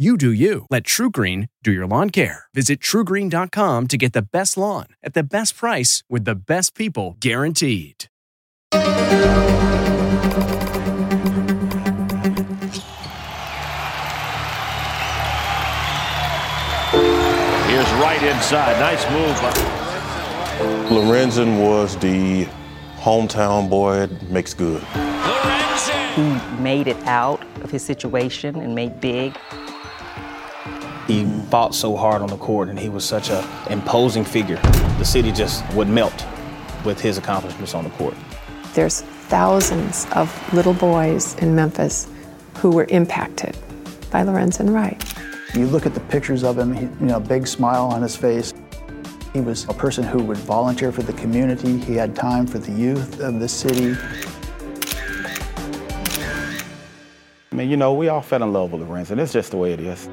You do you. Let TruGreen do your lawn care. Visit trugreen.com to get the best lawn at the best price with the best people guaranteed. Here's Wright inside. Nice move. Lorenzen was the hometown boy, that makes good. Lorenzen. He made it out of his situation and made big. He fought so hard on the court and he was such an imposing figure. The city just would melt with his accomplishments on the court. There's thousands of little boys in Memphis who were impacted by Lorenzen Wright. You look at the pictures of him, he, you know, big smile on his face. He was a person who would volunteer for the community. He had time for the youth of the city. I mean, you know, we all fell in love with Lorenzen. It's just the way it is.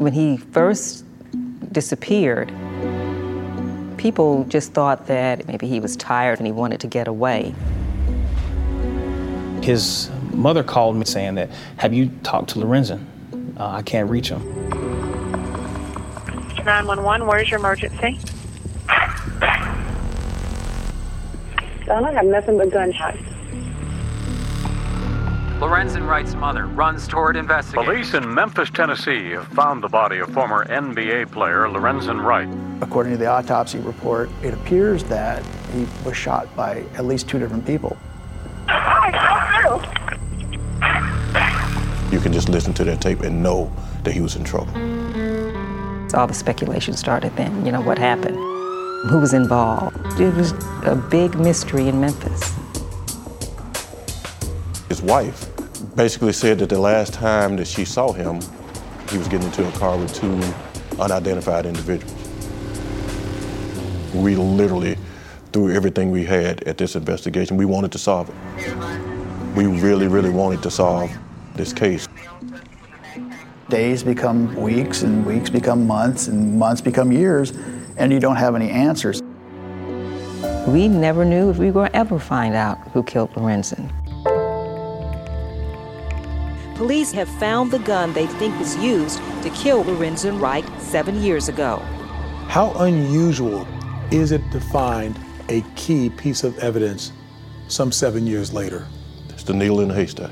When he first disappeared, people just thought that maybe he was tired and he wanted to get away. His mother called me saying that, have you talked to Lorenzen? Uh, I can't reach him. 911, where's your emergency? Son, I have nothing but gunshots. Lorenzen Wright's mother runs toward investigating. Police in Memphis, Tennessee have found the body of former NBA player Lorenzen Wright. According to the autopsy report, it appears that he was shot by at least two different people. You can just listen to that tape and know that he was in trouble. All the speculation started then. You know, what happened? Who was involved? It was a big mystery in Memphis. His wife basically said that the last time that she saw him, he was getting into a car with two unidentified individuals. We literally threw everything we had at this investigation. We wanted to solve it. We really, really wanted to solve this case. Days become weeks, and weeks become months, and months become years, and you don't have any answers. We never knew if we were ever find out who killed Lorenzen. Police have found the gun they think was used to kill Lorenzen Wright seven years ago. How unusual is it to find a key piece of evidence some seven years later? It's the needle in the haystack.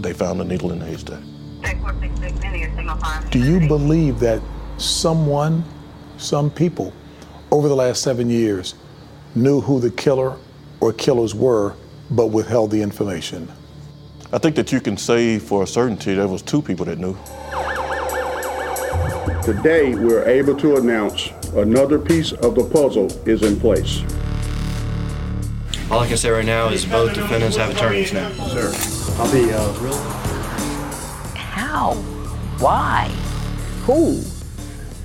They found the needle in the haystack. Do you believe that someone, some people, over the last seven years knew who the killer or killers were, but withheld the information? I think that you can say for a certainty there was two people that knew. Today, we're able to announce another piece of the puzzle is in place. All I can say right now is both defendants have attorneys now. Sir, I'll be uh, real. How? Why? Who?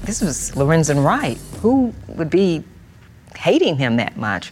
This was Lorenzen Wright. Who would be hating him that much?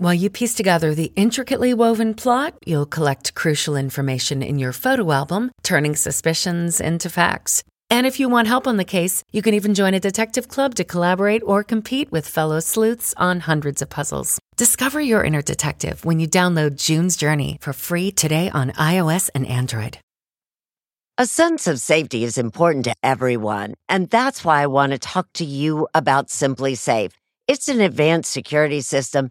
While you piece together the intricately woven plot, you'll collect crucial information in your photo album, turning suspicions into facts. And if you want help on the case, you can even join a detective club to collaborate or compete with fellow sleuths on hundreds of puzzles. Discover your inner detective when you download June's Journey for free today on iOS and Android. A sense of safety is important to everyone, and that's why I want to talk to you about SimpliSafe. It's an advanced security system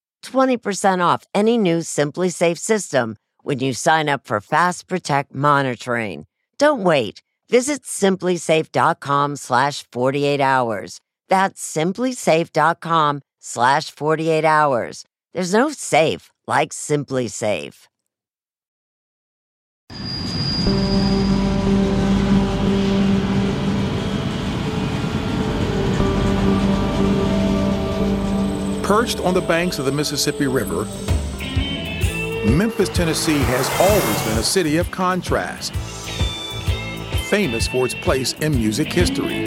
20% off any new SimpliSafe system when you sign up for Fast Protect monitoring. Don't wait. Visit simplisafe.com slash 48 hours. That's simplisafe.com slash 48 hours. There's no safe like SimpliSafe. Perched on the banks of the Mississippi River, Memphis, Tennessee has always been a city of contrast, famous for its place in music history.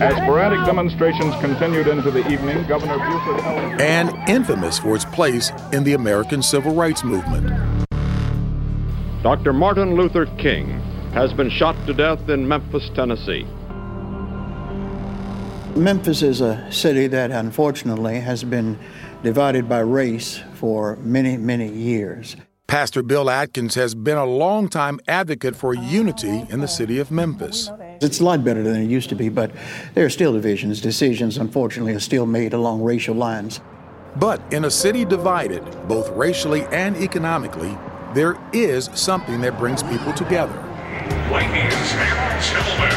As sporadic demonstrations continued into the evening, Governor Buford. And infamous for its place in the American Civil Rights Movement. Dr. Martin Luther King has been shot to death in Memphis, Tennessee. Memphis is a city that unfortunately has been divided by race for many, many years. Pastor Bill Atkins has been a longtime advocate for unity in the city of Memphis. It's a lot better than it used to be, but there are still divisions. Decisions, unfortunately, are still made along racial lines. But in a city divided, both racially and economically, there is something that brings people together. Ladies and gentlemen,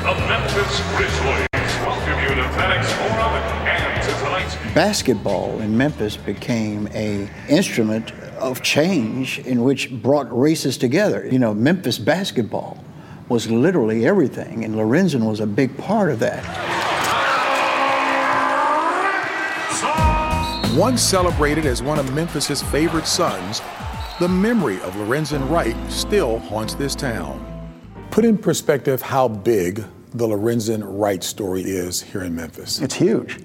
the Memphis Grizzlies welcome you to FedEx Forum and to tonight's Basketball in Memphis became a instrument of change in which brought races together. You know, Memphis basketball was literally everything, and Lorenzen was a big part of that. Once celebrated as one of Memphis's favorite sons, the memory of Lorenzen Wright still haunts this town. Put in perspective how big the Lorenzen Wright story is here in Memphis. It's huge.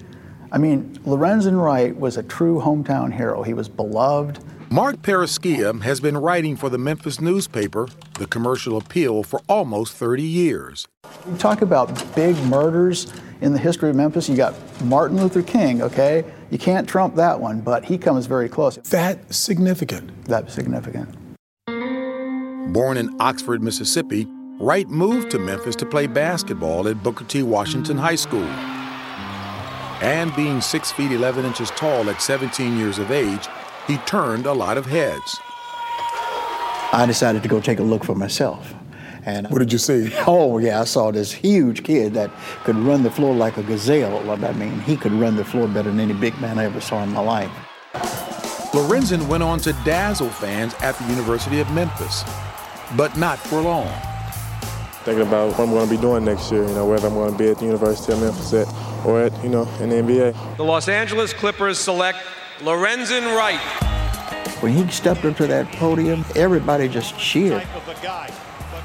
I mean, Lorenzen Wright was a true hometown hero. He was beloved. Marc Perrusquia has been writing for the Memphis newspaper, The Commercial Appeal, for almost 30 years. You talk about big murders in the history of Memphis. You got Martin Luther King, okay? You can't trump that one, but he comes very close. That significant. That significant. Born in Oxford, Mississippi, Wright moved to Memphis to play basketball at Booker T. Washington High School. And being 6 feet 11 inches tall at 17 years of age, he turned a lot of heads. I decided to go take a look for myself. And what did you see? Oh yeah, I saw this huge kid that could run the floor like a gazelle. I mean, he could run the floor better than any big man I ever saw in my life. Lorenzen went on to dazzle fans at the University of Memphis, but not for long. Thinking about what I'm going to be doing next year, you know, whether I'm going to be at the University of Memphis at, or at, you know, in the NBA. The Los Angeles Clippers select Lorenzen Wright. When he stepped up to that podium, everybody just cheered.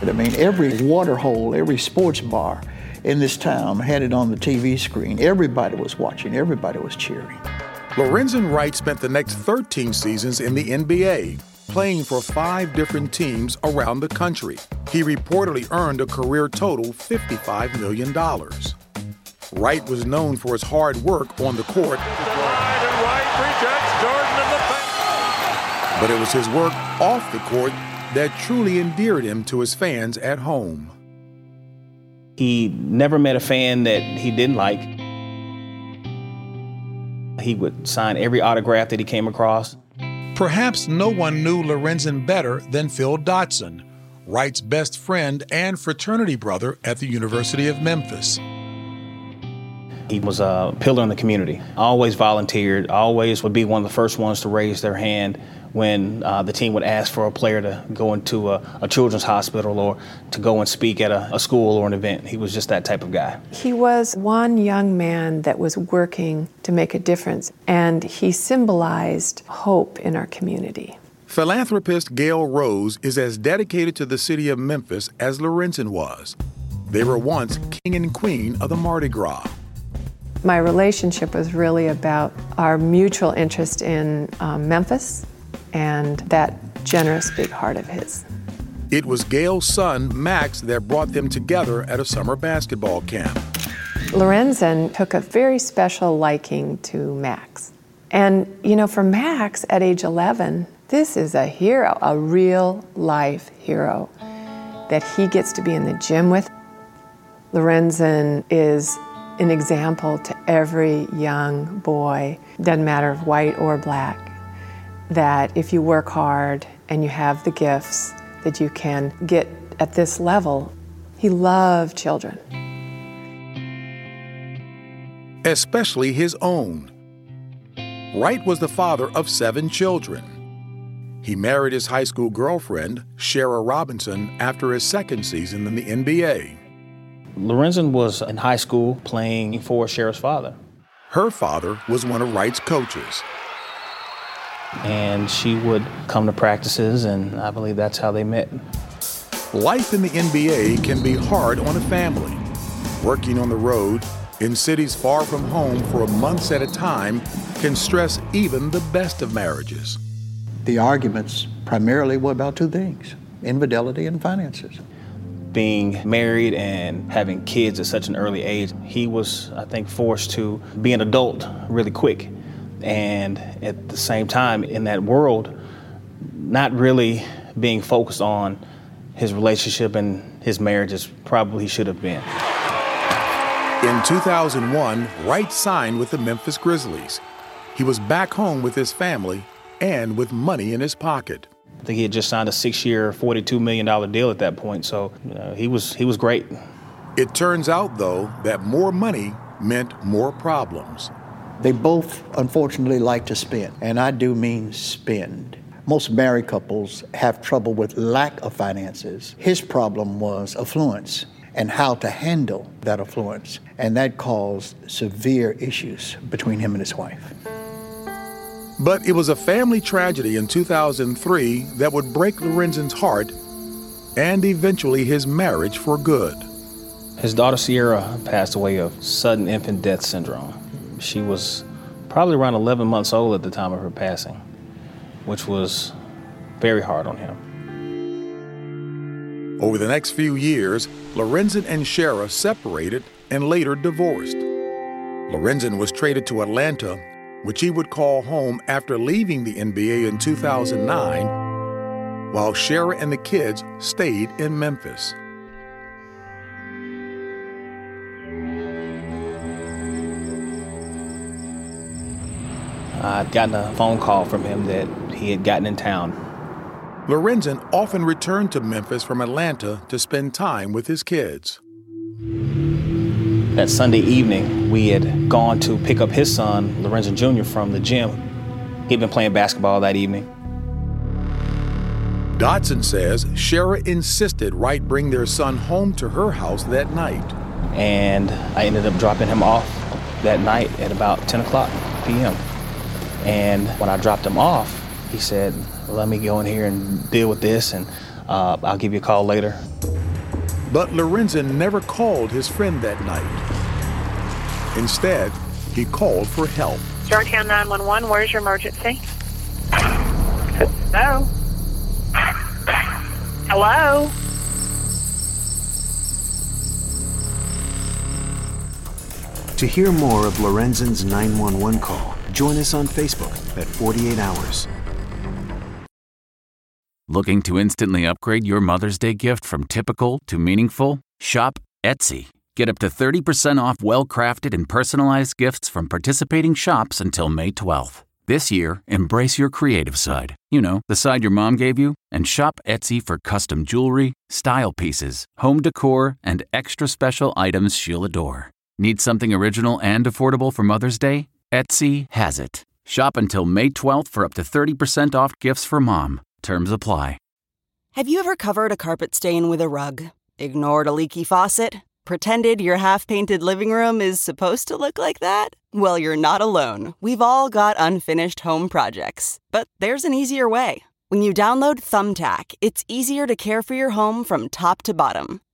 I mean, every water hole, every sports bar in this town had it on the TV screen. Everybody was watching, everybody was cheering. Lorenzen Wright spent the next 13 seasons in the NBA, playing for five different teams around the country. He reportedly earned a career total $55 million. Wright was known for his hard work on the court. But it was his work off the court that truly endeared him to his fans at home. He never met a fan that he didn't like. He would sign every autograph that he came across. Perhaps no one knew Lorenzen better than Phil Dotson, Wright's best friend and fraternity brother at the University of Memphis. He was a pillar in the community, always volunteered, always would be one of the first ones to raise their hand when uh, the team would ask for a player to go into a, a children's hospital or to go and speak at a, a, school or an event. He was just that type of guy. He was one young man that was working to make a difference, and he symbolized hope in our community. Philanthropist Gayle Rose is as dedicated to the city of Memphis as Lorenzen was. They were once king and queen of the Mardi Gras. My relationship was really about our mutual interest in um, Memphis and that generous big heart of his. It was Gayle's son, Max, that brought them together at a summer basketball camp. Lorenzen took a very special liking to Max. And, you know, for Max at age 11, this is a hero, a real life hero that he gets to be in the gym with. Lorenzen is an example to every young boy, doesn't matter if white or black, that if you work hard and you have the gifts, that you can get at this level. He loved children. Especially his own. Wright was the father of seven children. He married his high school girlfriend, Sherra Robinson, after his second season in the NBA. Lorenzen was in high school playing for Sherra's father. Her father was one of Wright's coaches and she would come to practices, and I believe that's how they met. Life in the NBA can be hard on a family. Working on the road, in cities far from home for months at a time, can stress even the best of marriages. The arguments primarily were about two things infidelity and finances. Being married and having kids at such an early age, he was, I think, forced to be an adult really quick and at the same time in that world not really being focused on his relationship and his marriage as probably he should have been. In 2001, Wright signed with the Memphis Grizzlies. He was back home with his family and with money in his pocket. I think he had just signed a six-year, $42 million deal at that point, so you know, he was he was great. It turns out, though, that more money meant more problems. They both, unfortunately, like to spend, and I do mean spend. Most married couples have trouble with lack of finances. His problem was affluence and how to handle that affluence, and that caused severe issues between him and his wife. But it was a family tragedy in 2003 that would break Lorenzen's heart and eventually his marriage for good. His daughter Sierra passed away of sudden infant death syndrome. She was probably around 11 months old at the time of her passing, which was very hard on him. Over the next few years, Lorenzen and Sherra separated and later divorced. Lorenzen was traded to Atlanta, which he would call home after leaving the NBA in 2009, while Sherra and the kids stayed in Memphis. I'd gotten a phone call from him that he had gotten in town. Lorenzen often returned to Memphis from Atlanta to spend time with his kids. That Sunday evening, we had gone to pick up his son, Lorenzen Jr., from the gym. He'd been playing basketball that evening. Dotson says Sherra insisted Wright bring their son home to her house that night. And I ended up dropping him off that night at about 10 o'clock p.m. And when I dropped him off, He said, let me go in here and deal with this, and uh, I'll give you a call later. But Lorenzen never called his friend that night. Instead, he called for help. Germantown 911, where's your emergency? Hello? Hello? To hear more of Lorenzen's 911 call, join us on Facebook at 48 Hours. Looking to instantly upgrade your Mother's Day gift from typical to meaningful? Shop Etsy. Get up to 30% off well crafted and personalized gifts from participating shops until May 12th. This year, embrace your creative side. You know, the side your mom gave you, and shop Etsy for custom jewelry, style pieces, home decor, and extra special items she'll adore. Need something original and affordable for Mother's Day? Etsy has it. Shop until May 12th for up to 30% off gifts for mom. Terms apply. Have you ever covered a carpet stain with a rug? Ignored a leaky faucet? Pretended your half painted living room is supposed to look like that? Well, you're not alone. We've all got unfinished home projects. But there's an easier way. When you download Thumbtack, it's easier to care for your home from top to bottom.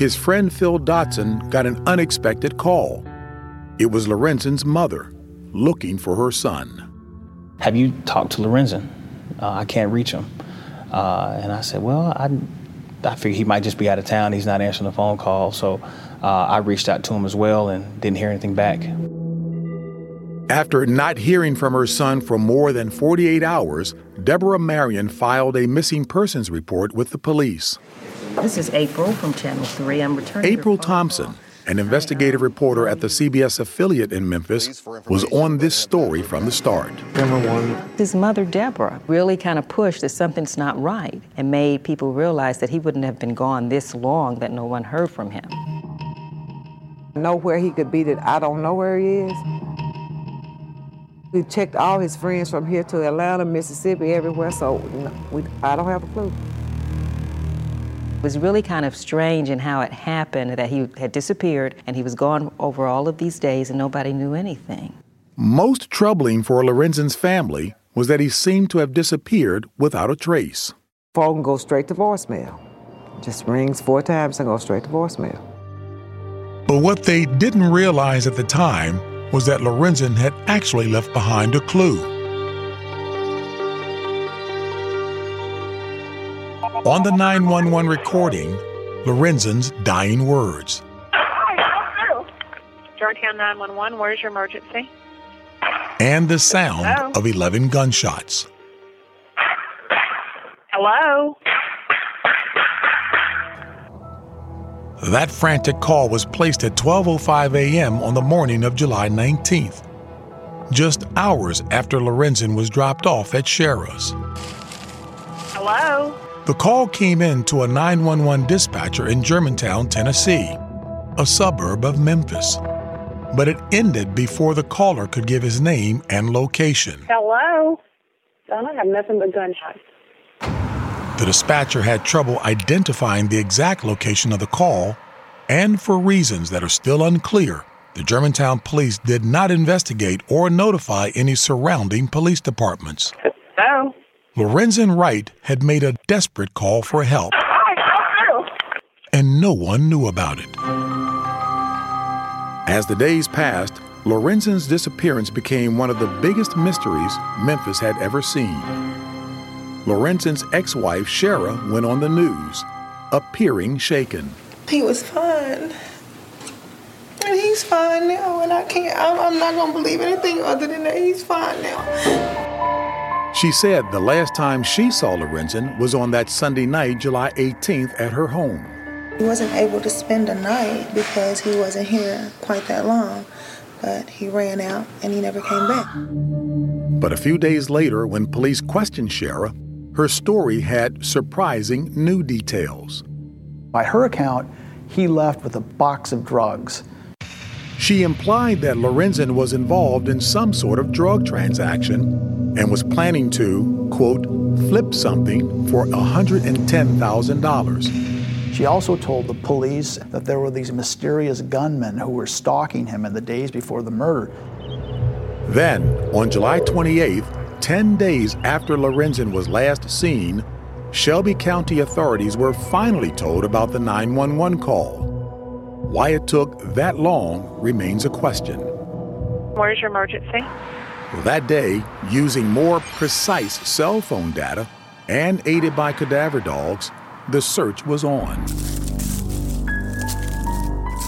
his friend Phil Dotson got an unexpected call. It was Lorenzen's mother looking for her son. Have you talked to Lorenzen? Uh, I can't reach him. Uh, and I said, Well, I, I figured he might just be out of town. He's not answering the phone call. So uh, I reached out to him as well and didn't hear anything back. After not hearing from her son for more than 48 hours, Deborah Marion filed a missing persons report with the police. This is April from Channel 3. I'm returning. April Thompson, an investigative reporter at the CBS affiliate in Memphis, was on this story from the start. His mother, Deborah, really kind of pushed that something's not right and made people realize that he wouldn't have been gone this long that no one heard from him. Know where he could be that I don't know where he is. We checked all his friends from here to Atlanta, Mississippi, everywhere, so we, I don't have a clue. It was really kind of strange in how it happened that he had disappeared and he was gone over all of these days and nobody knew anything. Most troubling for Lorenzen's family was that he seemed to have disappeared without a trace. Phone goes straight to voicemail. Just rings four times and goes straight to voicemail. But what they didn't realize at the time was that Lorenzen had actually left behind a clue. On the 911 recording, Lorenzen's dying words. Germantown 911, where's your emergency? And the sound Hello? of 11 gunshots. Hello? That frantic call was placed at 12:05 a.m. on the morning of July 19th, just hours after Lorenzen was dropped off at Sherra's. Hello? The call came in to a 911 dispatcher in Germantown, Tennessee, a suburb of Memphis. But it ended before the caller could give his name and location. Hello? I have nothing but gunshots. The dispatcher had trouble identifying the exact location of the call, and for reasons that are still unclear, the Germantown police did not investigate or notify any surrounding police departments. Hello? Lorenzen Wright had made a desperate call for help, and no one knew about it. As the days passed, Lorenzen's disappearance became one of the biggest mysteries Memphis had ever seen. Lorenzen's ex wife, Sherra, went on the news, appearing shaken. He was fine. And he's fine now, and I can't, I'm, I'm not gonna believe anything other than that he's fine now. She said the last time she saw Lorenzen was on that Sunday night, July 18th, at her home. He wasn't able to spend the night because he wasn't here quite that long, but he ran out and he never came back. But a few days later, when police questioned Sherra, her story had surprising new details. By her account, he left with a box of drugs. She implied that Lorenzen was involved in some sort of drug transaction and was planning to, quote, flip something for $110,000. She also told the police that there were these mysterious gunmen who were stalking him in the days before the murder. Then, on July 28th, 10 days after Lorenzen was last seen, Shelby County authorities were finally told about the 911 call. Why it took that long remains a question. Where's your emergency? That day, using more precise cell phone data and aided by cadaver dogs, the search was on.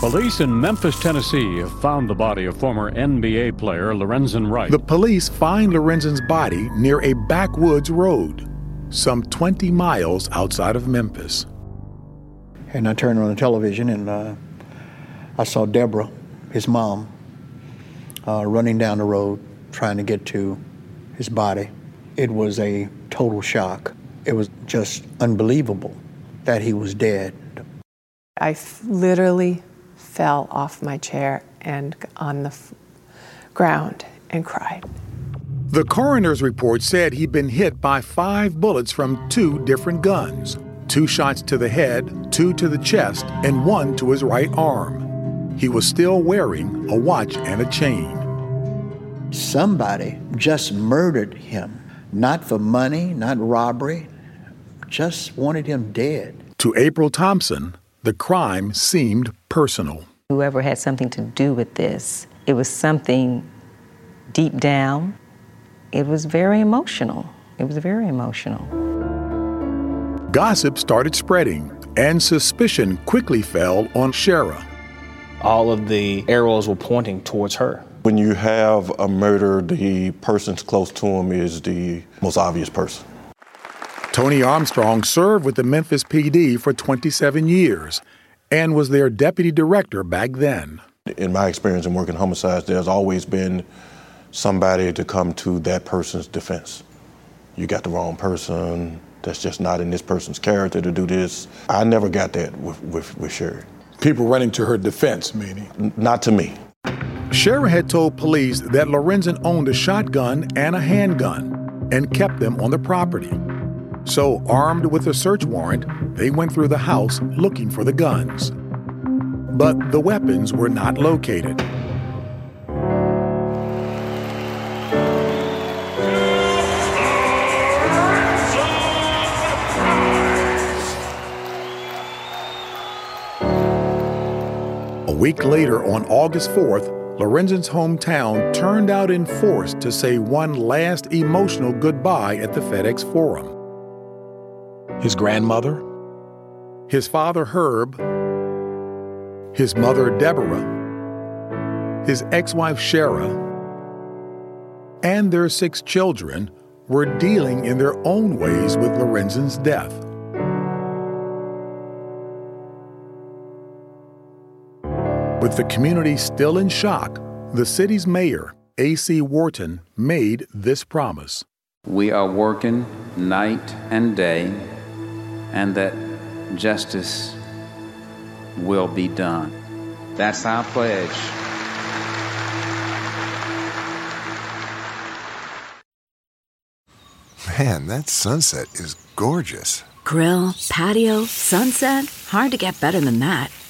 Police in Memphis, Tennessee have found the body of former NBA player Lorenzen Wright. The police find Lorenzen's body near a backwoods road, some 20 miles outside of Memphis. And I turned on the television and uh, I saw Deborah, his mom, uh, running down the road trying to get to his body. It was a total shock. It was just unbelievable that he was dead. I f- literally fell off my chair and on the f- ground and cried. The coroner's report said he'd been hit by five bullets from two different guns two shots to the head, two to the chest, and one to his right arm. He was still wearing a watch and a chain. Somebody just murdered him, not for money, not robbery, just wanted him dead. To April Thompson, the crime seemed personal. Whoever had something to do with this, it was something deep down. It was very emotional. It was very emotional. Gossip started spreading, and suspicion quickly fell on Sherra. All of the arrows were pointing towards her. When you have a murder, the person's close to him is the most obvious person. Tony Armstrong served with the Memphis PD for 27 years and was their deputy director back then. In my experience in working homicides, there's always been somebody to come to that person's defense. You got the wrong person. That's just not in this person's character to do this. I never got that with, with, with Sherry. People running to her defense, meaning? N- not to me. Sherra had told police that Lorenzen owned a shotgun and a handgun and kept them on the property. So, armed with a search warrant, they went through the house looking for the guns. But the weapons were not located. Week later, on August 4th, Lorenzen's hometown turned out in force to say one last emotional goodbye at the FedEx Forum. His grandmother, his father Herb, his mother Deborah, his ex wife Sherra, and their six children were dealing in their own ways with Lorenzen's death. With the community still in shock, the city's mayor, A.C. Wharton, made this promise. We are working night and day, and that justice will be done. That's our pledge. Man, that sunset is gorgeous. Grill, patio, sunset. Hard to get better than that.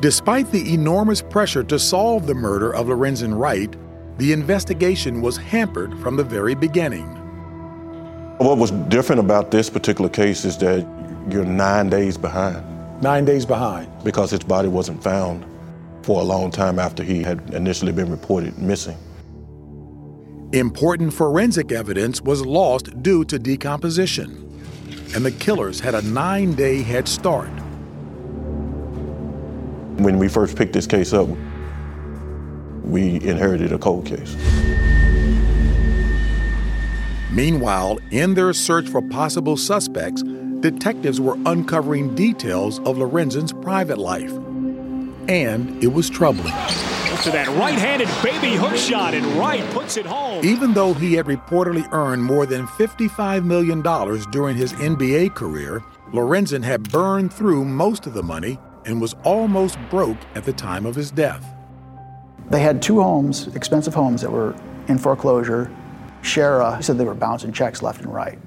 Despite the enormous pressure to solve the murder of Lorenzen Wright, the investigation was hampered from the very beginning. What was different about this particular case is that you're nine days behind. Nine days behind. Because his body wasn't found for a long time after he had initially been reported missing. Important forensic evidence was lost due to decomposition, and the killers had a nine day head start. When we first picked this case up, we inherited a cold case. Meanwhile, in their search for possible suspects, detectives were uncovering details of Lorenzen's private life. And it was troubling. To that right-handed baby hook shot, and Wright puts it home. Even though he had reportedly earned more than $55 million during his NBA career, Lorenzen had burned through most of the money and was almost broke at the time of his death. They had two homes, expensive homes, that were in foreclosure. Sherra said they were bouncing checks left and right.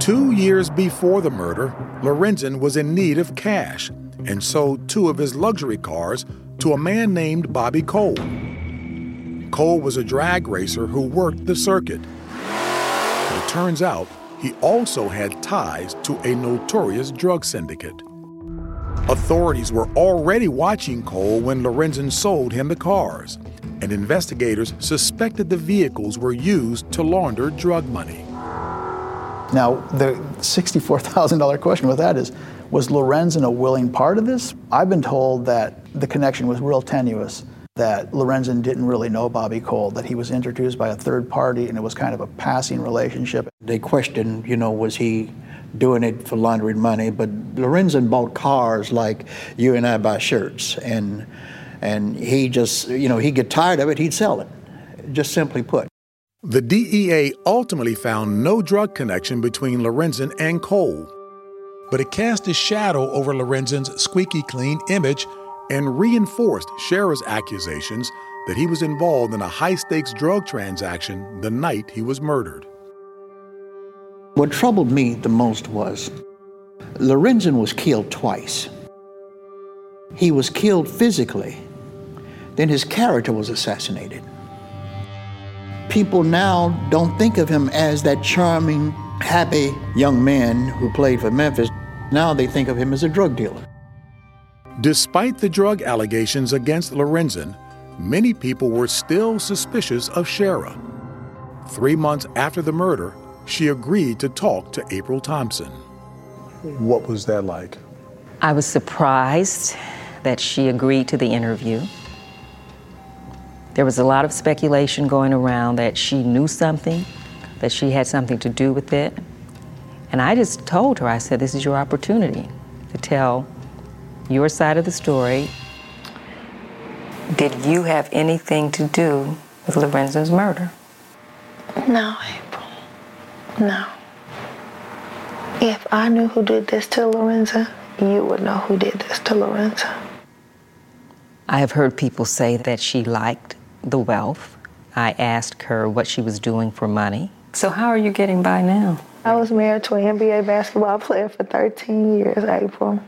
Two years before the murder, Lorenzen was in need of cash and sold two of his luxury cars to a man named Bobby Cole. Cole was a drag racer who worked the circuit. But it turns out he also had ties to a notorious drug syndicate. Authorities were already watching Cole when Lorenzen sold him the cars, and investigators suspected the vehicles were used to launder drug money. Now, the $64,000 question with that is was Lorenzen a willing part of this? I've been told that the connection was real tenuous, that Lorenzen didn't really know Bobby Cole, that he was introduced by a third party and it was kind of a passing relationship. They questioned, you know, was he doing it for laundering money, but Lorenzen bought cars like you and I buy shirts, and and he just, you know, he'd get tired of it, he'd sell it, just simply put. The DEA ultimately found no drug connection between Lorenzen and Cole, but it cast a shadow over Lorenzen's squeaky clean image and reinforced Sherra's accusations that he was involved in a high stakes drug transaction the night he was murdered. What troubled me the most was Lorenzen was killed twice. He was killed physically, then his character was assassinated. People now don't think of him as that charming, happy young man who played for Memphis. Now they think of him as a drug dealer. Despite the drug allegations against Lorenzen, many people were still suspicious of Sherra. Three months after the murder, she agreed to talk to April Thompson. What was that like? I was surprised that she agreed to the interview. There was a lot of speculation going around that she knew something, that she had something to do with it. And I just told her, I said, this is your opportunity to tell your side of the story. Did you have anything to do with Lorenzo's murder? No, April. No. If I knew who did this to Lorenza, you would know who did this to Lorenza. I have heard people say that she liked the wealth. I asked her what she was doing for money. So, how are you getting by now? I was married to an NBA basketball player for 13 years, April.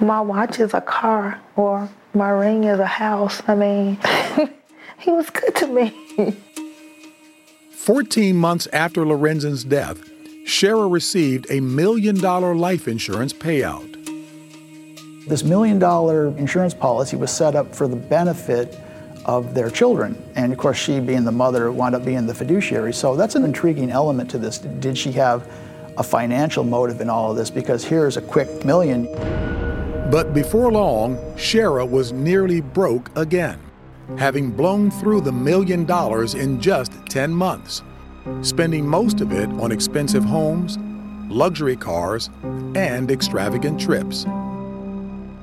My watch is a car, or my ring is a house. I mean, he was good to me. 14 months after Lorenzen's death, Sherra received a million dollar life insurance payout. This million dollar insurance policy was set up for the benefit of their children. And of course, she being the mother wound up being the fiduciary. So that's an intriguing element to this. Did she have a financial motive in all of this? Because here's a quick million. But before long, Sherra was nearly broke again, having blown through the million dollars in just 10 months, spending most of it on expensive homes, luxury cars, and extravagant trips.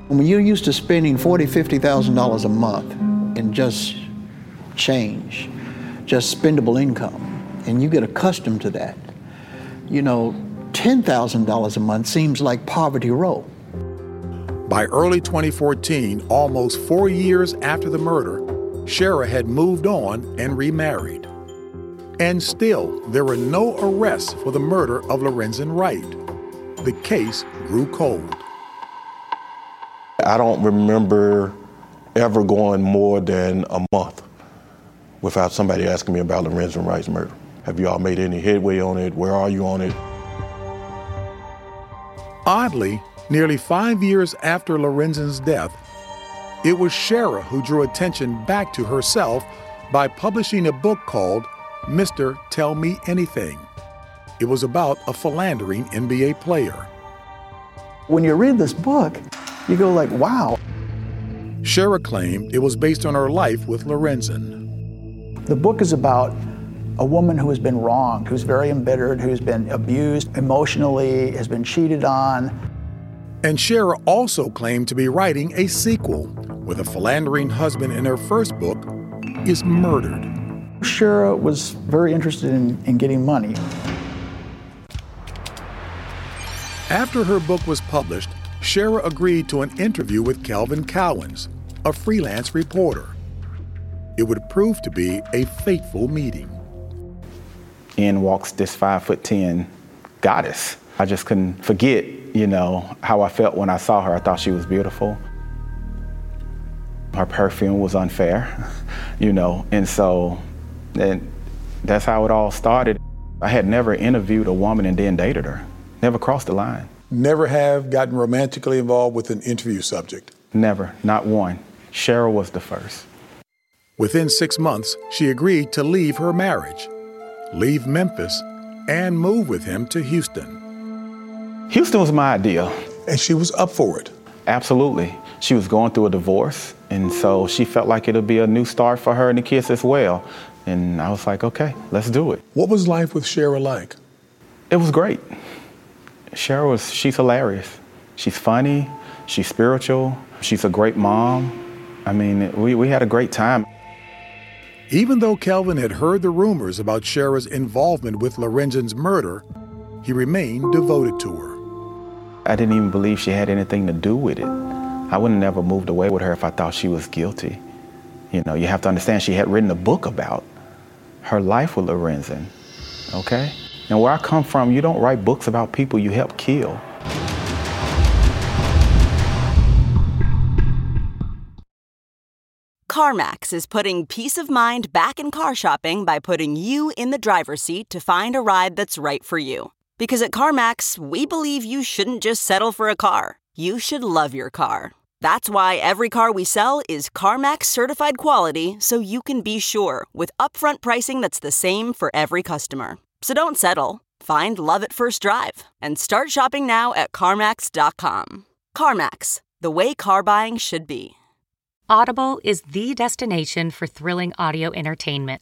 When you're used to spending forty, fifty thousand dollars a month in just change, just spendable income, and you get accustomed to that, you know, ten thousand dollars a month seems like poverty row. By early 2014, almost four years after the murder, Sherra had moved on and remarried. And still, there were no arrests for the murder of Lorenzen Wright. The case grew cold. I don't remember ever going more than a month without somebody asking me about Lorenzen Wright's murder. Have you all made any headway on it? Where are you on it? Oddly, nearly five years after Lorenzen's death, it was Sherra who drew attention back to herself by publishing a book called Mr. Tell Me Anything. It was about a philandering NBA player. When you read this book, you go like, wow. Sherra claimed it was based on her life with Lorenzen. The book is about a woman who has been wronged, who's very embittered, who's been abused emotionally, has been cheated on. And Sherra also claimed to be writing a sequel, with a philandering husband in her first book is murdered. Sherra was very interested in, in getting money. After her book was published, Sherra agreed to an interview with Kelvin Cowans, a freelance reporter. It would prove to be a fateful meeting. In walks this five foot ten goddess. I just couldn't forget, you know, how I felt when I saw her. I thought she was beautiful. Her perfume was unfair, you know, and so and that's how it all started. I had never interviewed a woman and then dated her. Never crossed the line. Never have gotten romantically involved with an interview subject. Never, not one. Cheryl was the first. Within six months, she agreed to leave her marriage, leave Memphis, and move with him to Houston. Houston was my idea. And she was up for it. Absolutely. She was going through a divorce, and so she felt like it'll be a new start for her and the kids as well. And I was like, okay, let's do it. What was life with Sherra like? It was great. Cheryl was, she's hilarious. She's funny, she's spiritual, she's a great mom. I mean, we, we had a great time. Even though Kelvin had heard the rumors about Sherra's involvement with Lorenzen's murder, he remained devoted to her. I didn't even believe she had anything to do with it. I would have never moved away with her if I thought she was guilty. You know, you have to understand she had written a book about her life with Lorenzen, okay? And where I come from, you don't write books about people you help kill. CarMax is putting peace of mind back in car shopping by putting you in the driver's seat to find a ride that's right for you. Because at CarMax, we believe you shouldn't just settle for a car, you should love your car. That's why every car we sell is CarMax certified quality so you can be sure with upfront pricing that's the same for every customer. So don't settle. Find love at first drive and start shopping now at CarMax.com. CarMax, the way car buying should be. Audible is the destination for thrilling audio entertainment.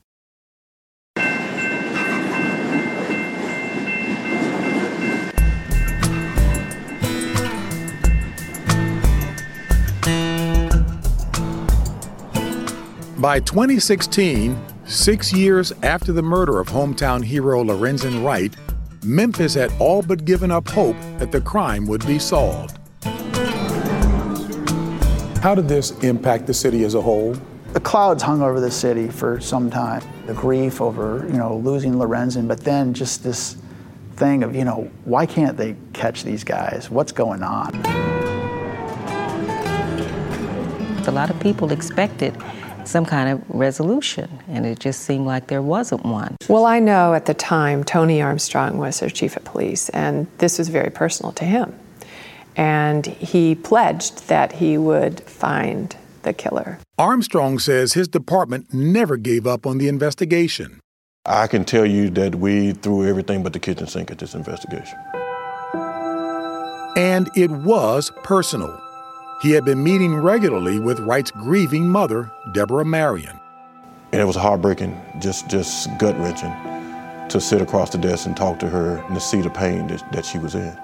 By 2016, six years after the murder of hometown hero Lorenzen Wright, Memphis had all but given up hope that the crime would be solved. How did this impact the city as a whole? The clouds hung over the city for some time. The grief over, you know, losing Lorenzen, but then just this thing of, you know, why can't they catch these guys? What's going on? A lot of people expected some kind of resolution, and it just seemed like there wasn't one. Well, I know at the time Toney Armstrong was their chief of police, and this was very personal to him. And he pledged that he would find the killer. Armstrong says his department never gave up on the investigation. I can tell you that we threw everything but the kitchen sink at this investigation. And it was personal. He had been meeting regularly with Wright's grieving mother, Deborah Marion. And it was heartbreaking, just just gut wrenching to sit across the desk and talk to her and to see the pain that, that she was in.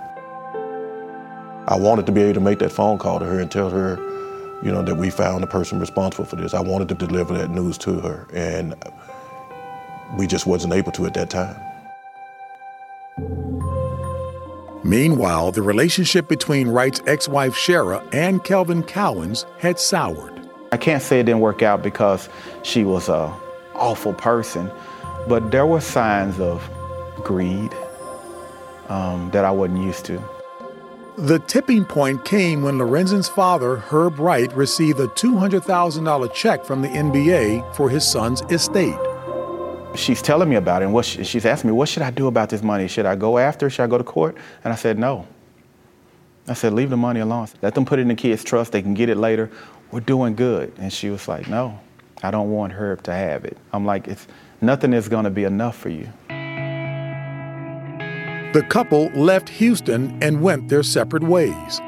I wanted to be able to make that phone call to her and tell her, you know, that we found the person responsible for this. I wanted to deliver that news to her, and we just wasn't able to at that time. Meanwhile, the relationship between Wright's ex-wife Sherra and Kelvin Cowans had soured. I can't say it didn't work out because she was a awful person, but there were signs of greed um, that I wasn't used to. The tipping point came when Lorenzen's father, Herb Wright, received a $200,000 check from the NBA for his son's estate. She's telling me about it, and what she, she's asking me, what should I do about this money? Should I go after? Should I go to court? And I said, no. I said, leave the money alone. Let them put it in the kids' trust. They can get it later. We're doing good. And she was like, no, I don't want Herb to have it. I'm like, it's nothing is going to be enough for you. The couple left Houston and went their separate ways.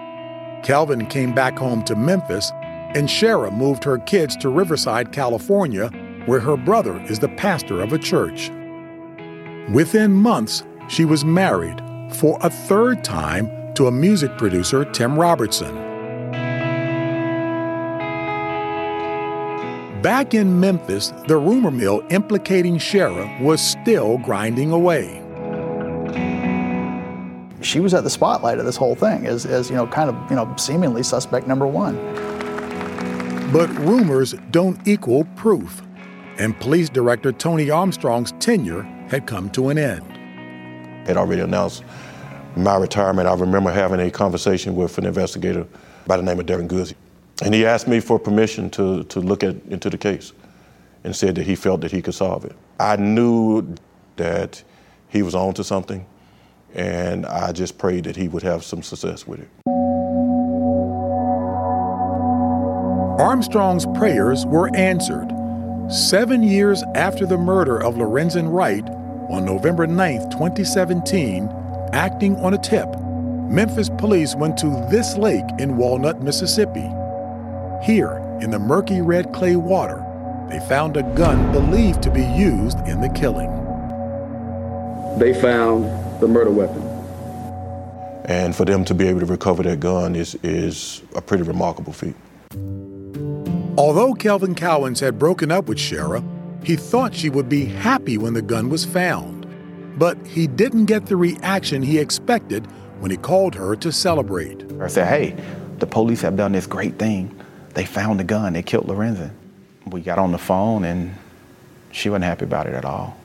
Kelvin came back home to Memphis, and Sherra moved her kids to Riverside, California, where her brother is the pastor of a church. Within months, she was married for a third time to a music producer, Tim Robertson. Back in Memphis, the rumor mill implicating Sherra was still grinding away she was at the spotlight of this whole thing as, as you know, kind of, you know, seemingly suspect number one. But rumors don't equal proof, and police director Toney Armstrong's tenure had come to an end. Had already announced my retirement. I remember having a conversation with an investigator by the name of Darren Guzzi, and he asked me for permission to, to look at, into the case and said that he felt that he could solve it. I knew that he was on to something and I just prayed that he would have some success with it. Armstrong's prayers were answered. Seven years after the murder of Lorenzen Wright, on November 9, 2017, acting on a tip, Memphis police went to this lake in Walnut, Mississippi. Here, in the murky red clay water, they found a gun believed to be used in the killing. They found the murder weapon. And for them to be able to recover that gun is, is a pretty remarkable feat. Although Kelvin Cowans had broken up with Sherra, he thought she would be happy when the gun was found. But he didn't get the reaction he expected when he called her to celebrate. I said, hey, the police have done this great thing. They found the gun, they killed Lorenzen. We got on the phone and she wasn't happy about it at all.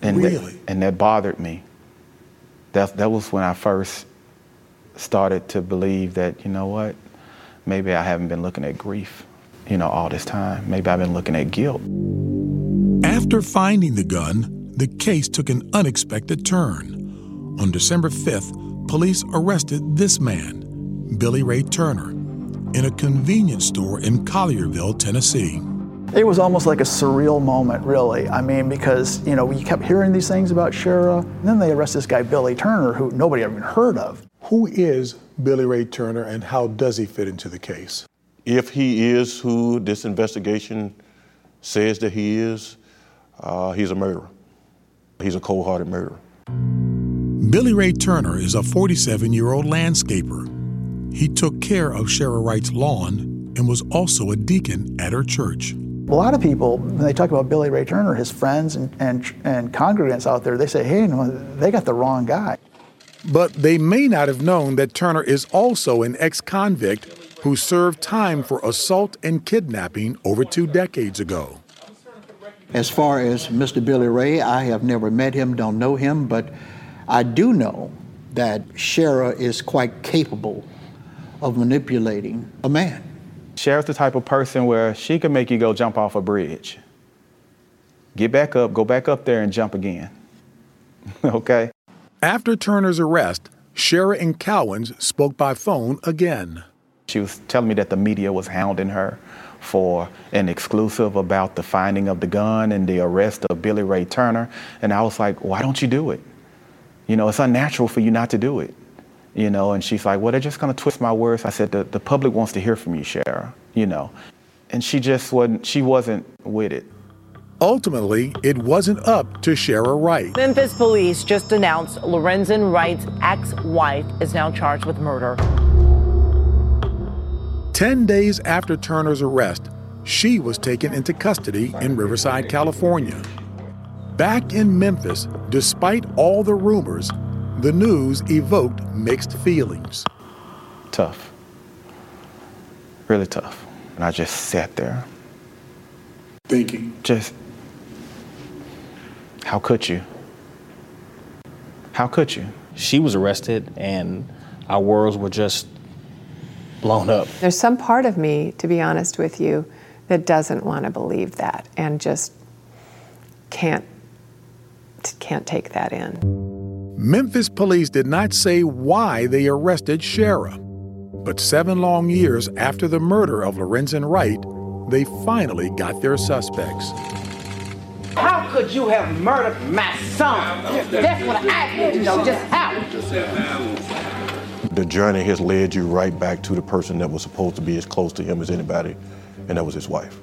And really? That, and that bothered me that, that was when I first started to believe that, you know what, maybe I haven't been looking at grief, you know, all this time. Maybe I've been looking at guilt. After finding the gun, the case took an unexpected turn. On December 5th, police arrested this man, Billy Ray Turner, in a convenience store in Collierville, Tennessee. It was almost like a surreal moment, really. I mean, because, you know, we kept hearing these things about Sherra, and then they arrest this guy, Billy Turner, who nobody ever even heard of. Who is Billy Ray Turner and how does he fit into the case? If he is who this investigation says that he is, uh, he's a murderer. He's a cold hearted murderer. Billy Ray Turner is a 47 year old landscaper. He took care of Sherra Wright's lawn and was also a deacon at her church. A lot of people, when they talk about Billy Ray Turner, his friends and, and, and congregants out there, they say, hey, no, they got the wrong guy. But they may not have known that Turner is also an ex convict who served time for assault and kidnapping over two decades ago. As far as Mr. Billy Ray, I have never met him, don't know him, but I do know that Sherra is quite capable of manipulating a man. Sherra's the type of person where she can make you go jump off a bridge. Get back up, go back up there and jump again. okay? After Turner's arrest, Sherra and Cowans spoke by phone again. She was telling me that the media was hounding her for an exclusive about the finding of the gun and the arrest of Billy Ray Turner. And I was like, why don't you do it? You know, it's unnatural for you not to do it. you know, and she's like, well, they're just going to twist my words. I said, the, the public wants to hear from you, Sherra, you know. And she just wasn't, she wasn't with it. Ultimately, it wasn't up to Sherra Wright. Memphis police just announced Lorenzen Wright's ex wife is now charged with murder. Ten days after Turner's arrest, she was taken into custody in Riverside, California. Back in Memphis, despite all the rumors, the news evoked mixed feelings. Tough. Really tough. And I just sat there. Thinking. Just, how could you? How could you? She was arrested, and our worlds were just blown up. There's some part of me, to be honest with you, that doesn't want to believe that and just can't can't take that in. Memphis police did not say why they arrested Sherra, but seven long years after the murder of Lorenzen Wright, they finally got their suspects. How could you have murdered my son? That's what I need to know, just how. The journey has led you right back to the person that was supposed to be as close to him as anybody, and that was his wife.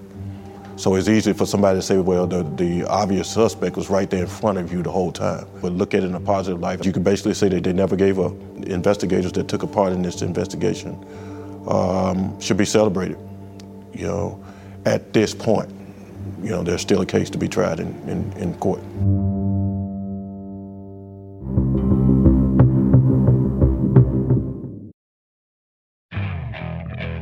So it's easy for somebody to say, well, the, the obvious suspect was right there in front of you the whole time. But look at it in a positive light. You can basically say that they never gave up. Investigators that took a part in this investigation um, should be celebrated. You know, at this point, you know, there's still a case to be tried in, in, in court.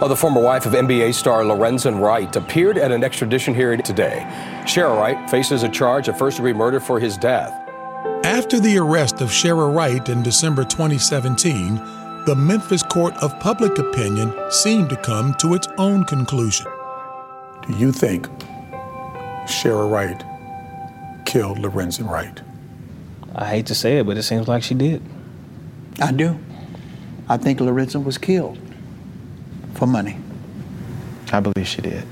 Well, the former wife of NBA star Lorenzen Wright appeared at an extradition hearing today. Sherra Wright faces a charge of first degree murder for his death. After the arrest of Sherra Wright in December 2017, the Memphis Court of Public Opinion seemed to come to its own conclusion. Do you think Sherra Wright killed Lorenzen Wright? I hate to say it, but it seems like she did. I do. I think Lorenzen was killed for money. I believe she did.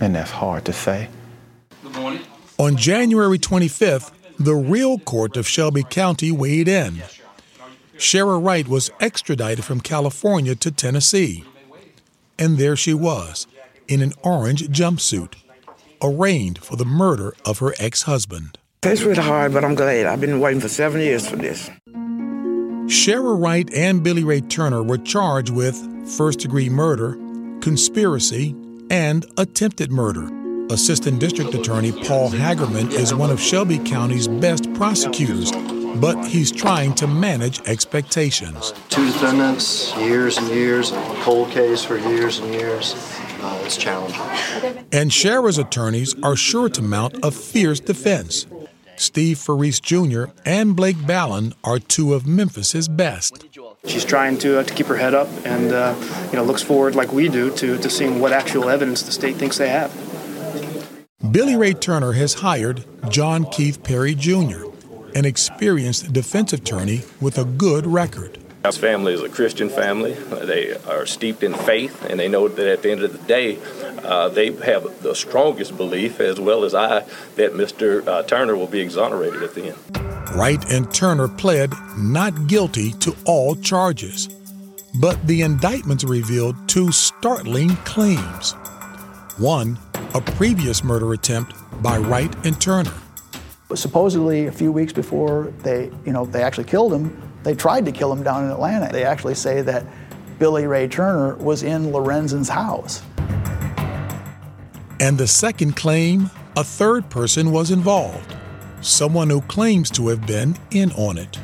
And that's hard to say. Good morning. On January 25th, the real court of Shelby County weighed in. Sherra Wright was extradited from California to Tennessee. And there she was, in an orange jumpsuit, arraigned for the murder of her ex husband. It's really hard, but I'm glad. I've been waiting for seven years for this. Sherra Wright and Billy Ray Turner were charged with first degree murder, conspiracy, and attempted murder. Assistant District Attorney Paul Hagerman is one of Shelby County's best prosecutors, but he's trying to manage expectations. Two defendants, years and years, cold case for years and years. Uh, it's challenging. And Sherra's attorneys are sure to mount a fierce defense. Steve Farese Jr. and Blake Ballin are two of Memphis's best. She's trying to, uh, to keep her head up and uh, you know looks forward, like we do, to, to seeing what actual evidence the state thinks they have. Billy Ray Turner has hired John Keith Perry Jr., an experienced defense attorney with a good record. Our family is a Christian family. They are steeped in faith, and they know that at the end of the day, uh, they have the strongest belief, as well as I, that Mr. Uh, Turner will be exonerated at the end. Wright and Turner pled not guilty to all charges, but the indictments revealed two startling claims. One, a previous murder attempt by Wright and Turner. Supposedly, a few weeks before they, you know, they actually killed him, they tried to kill him down in Atlanta. They actually say that Billy Ray Turner was in Lorenzen's house. And the second claim, a third person was involved, someone who claims to have been in on it.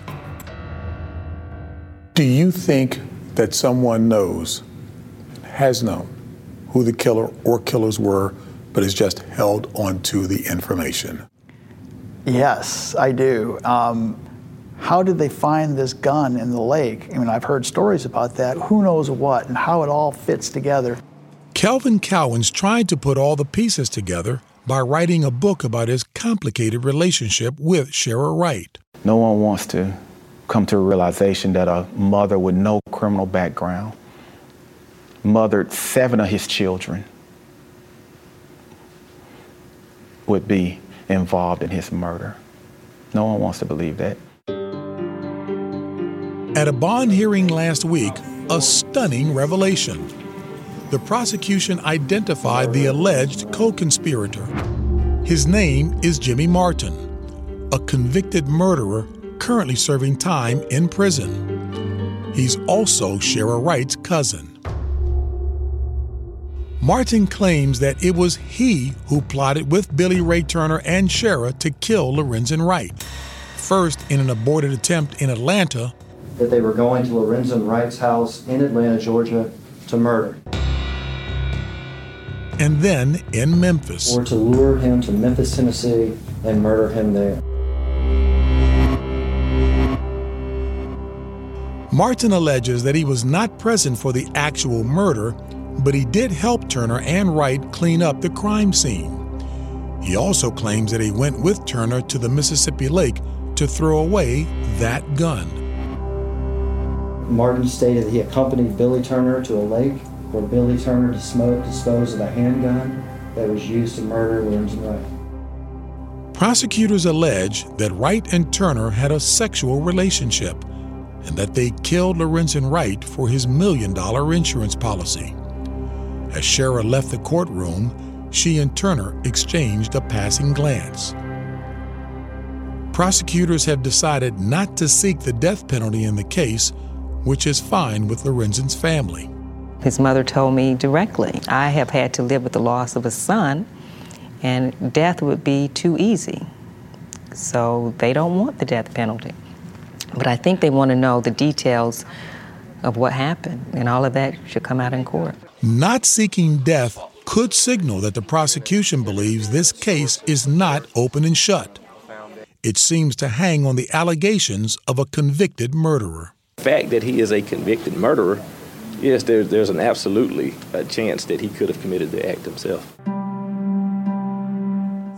Do you think that someone knows, has known, who the killer or killers were, but has just held onto the information? Yes, I do. Um, how did they find this gun in the lake? I mean, I've heard stories about that. Who knows what and how it all fits together. Kelvin Cowans tried to put all the pieces together by writing a book about his complicated relationship with Sherra Wright. No one wants to come to a realization that a mother with no criminal background mothered seven of his children would be involved in his murder. No one wants to believe that. At a bond hearing last week, a stunning revelation. The prosecution identified the alleged co conspirator. His name is Jimmy Martin, a convicted murderer currently serving time in prison. He's also Sherra Wright's cousin. Martin claims that it was he who plotted with Billy Ray Turner and Sherra to kill Lorenzen Wright. First, in an aborted attempt in Atlanta, that they were going to Lorenzen Wright's house in Atlanta, Georgia to murder. And then in Memphis. Or to lure him to Memphis, Tennessee and murder him there. Martin alleges that he was not present for the actual murder, but he did help Turner and Wright clean up the crime scene. He also claims that he went with Turner to the Mississippi Lake to throw away that gun. Martin stated he accompanied Billy Turner to a lake where Billy Turner disposed of a handgun that was used to murder Lorenzen Wright. Prosecutors allege that Wright and Turner had a sexual relationship and that they killed Lorenzen Wright for his million dollar insurance policy. As Sherra left the courtroom, she and Turner exchanged a passing glance. Prosecutors have decided not to seek the death penalty in the case, which is fine with Lorenzen's family. His mother told me directly, I have had to live with the loss of a son, and death would be too easy. So they don't want the death penalty. But I think they want to know the details of what happened, and all of that should come out in court. Not seeking death could signal that the prosecution believes this case is not open and shut. It seems to hang on the allegations of a convicted murderer. The fact that he is a convicted murderer, yes, there, there's an absolutely a chance that he could have committed the act himself.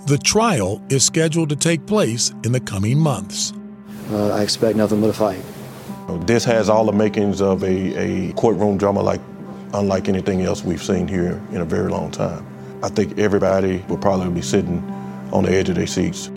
The trial is scheduled to take place in the coming months. Uh, I expect nothing but a fight. This has all the makings of a, a courtroom drama like unlike anything else we've seen here in a very long time. I think everybody will probably be sitting on the edge of their seats.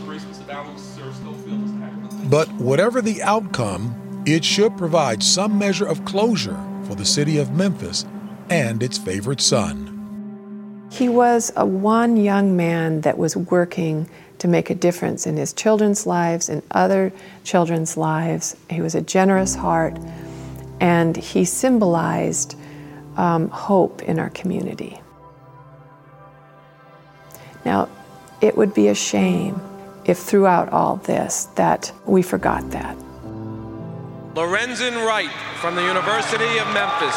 But whatever the outcome, it should provide some measure of closure for the city of Memphis and its favorite son. He was a one young man that was working to make a difference in his children's lives and other children's lives. He was a generous heart, and he symbolized um, hope in our community. Now, it would be a shame if throughout all this that we forgot that. Lorenzen Wright from the University of Memphis.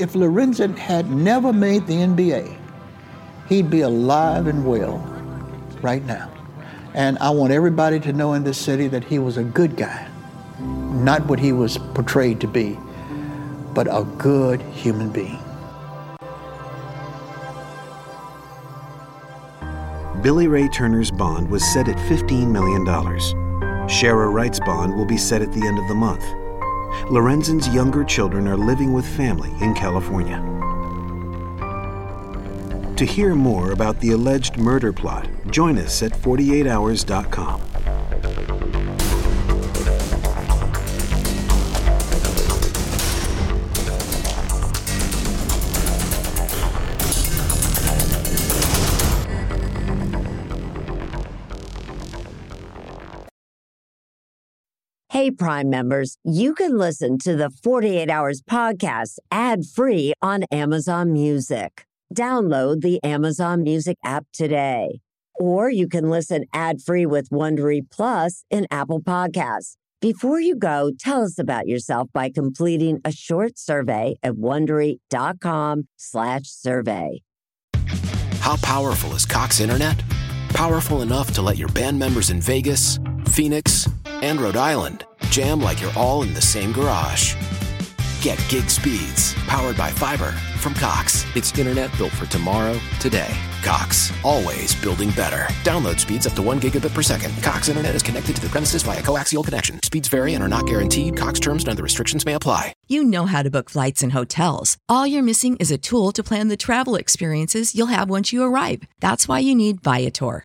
If Lorenzen had never made the NBA, he'd be alive and well right now. And I want everybody to know in this city that he was a good guy, not what he was portrayed to be, but a good human being. Billy Ray Turner's bond was set at $15 million. Sherra Wright's bond will be set at the end of the month. Lorenzen's younger children are living with family in California. To hear more about the alleged murder plot, join us at 48hours.com. Hey, Prime members, you can listen to the 48 Hours podcast ad free on Amazon Music. Download the Amazon Music app today. Or you can listen ad free with Wondery Plus in Apple Podcasts. Before you go, tell us about yourself by completing a short survey at wondery.com/slash survey. How powerful is Cox Internet? Powerful enough to let your band members in Vegas, Phoenix, and Rhode Island jam like you're all in the same garage. Get gig speeds powered by fiber from Cox. It's internet built for tomorrow, today. Cox, always building better. Download speeds up to one gigabit per second. Cox internet is connected to the premises via coaxial connection. Speeds vary and are not guaranteed. Cox terms and other restrictions may apply. You know how to book flights and hotels. All you're missing is a tool to plan the travel experiences you'll have once you arrive. That's why you need Viator.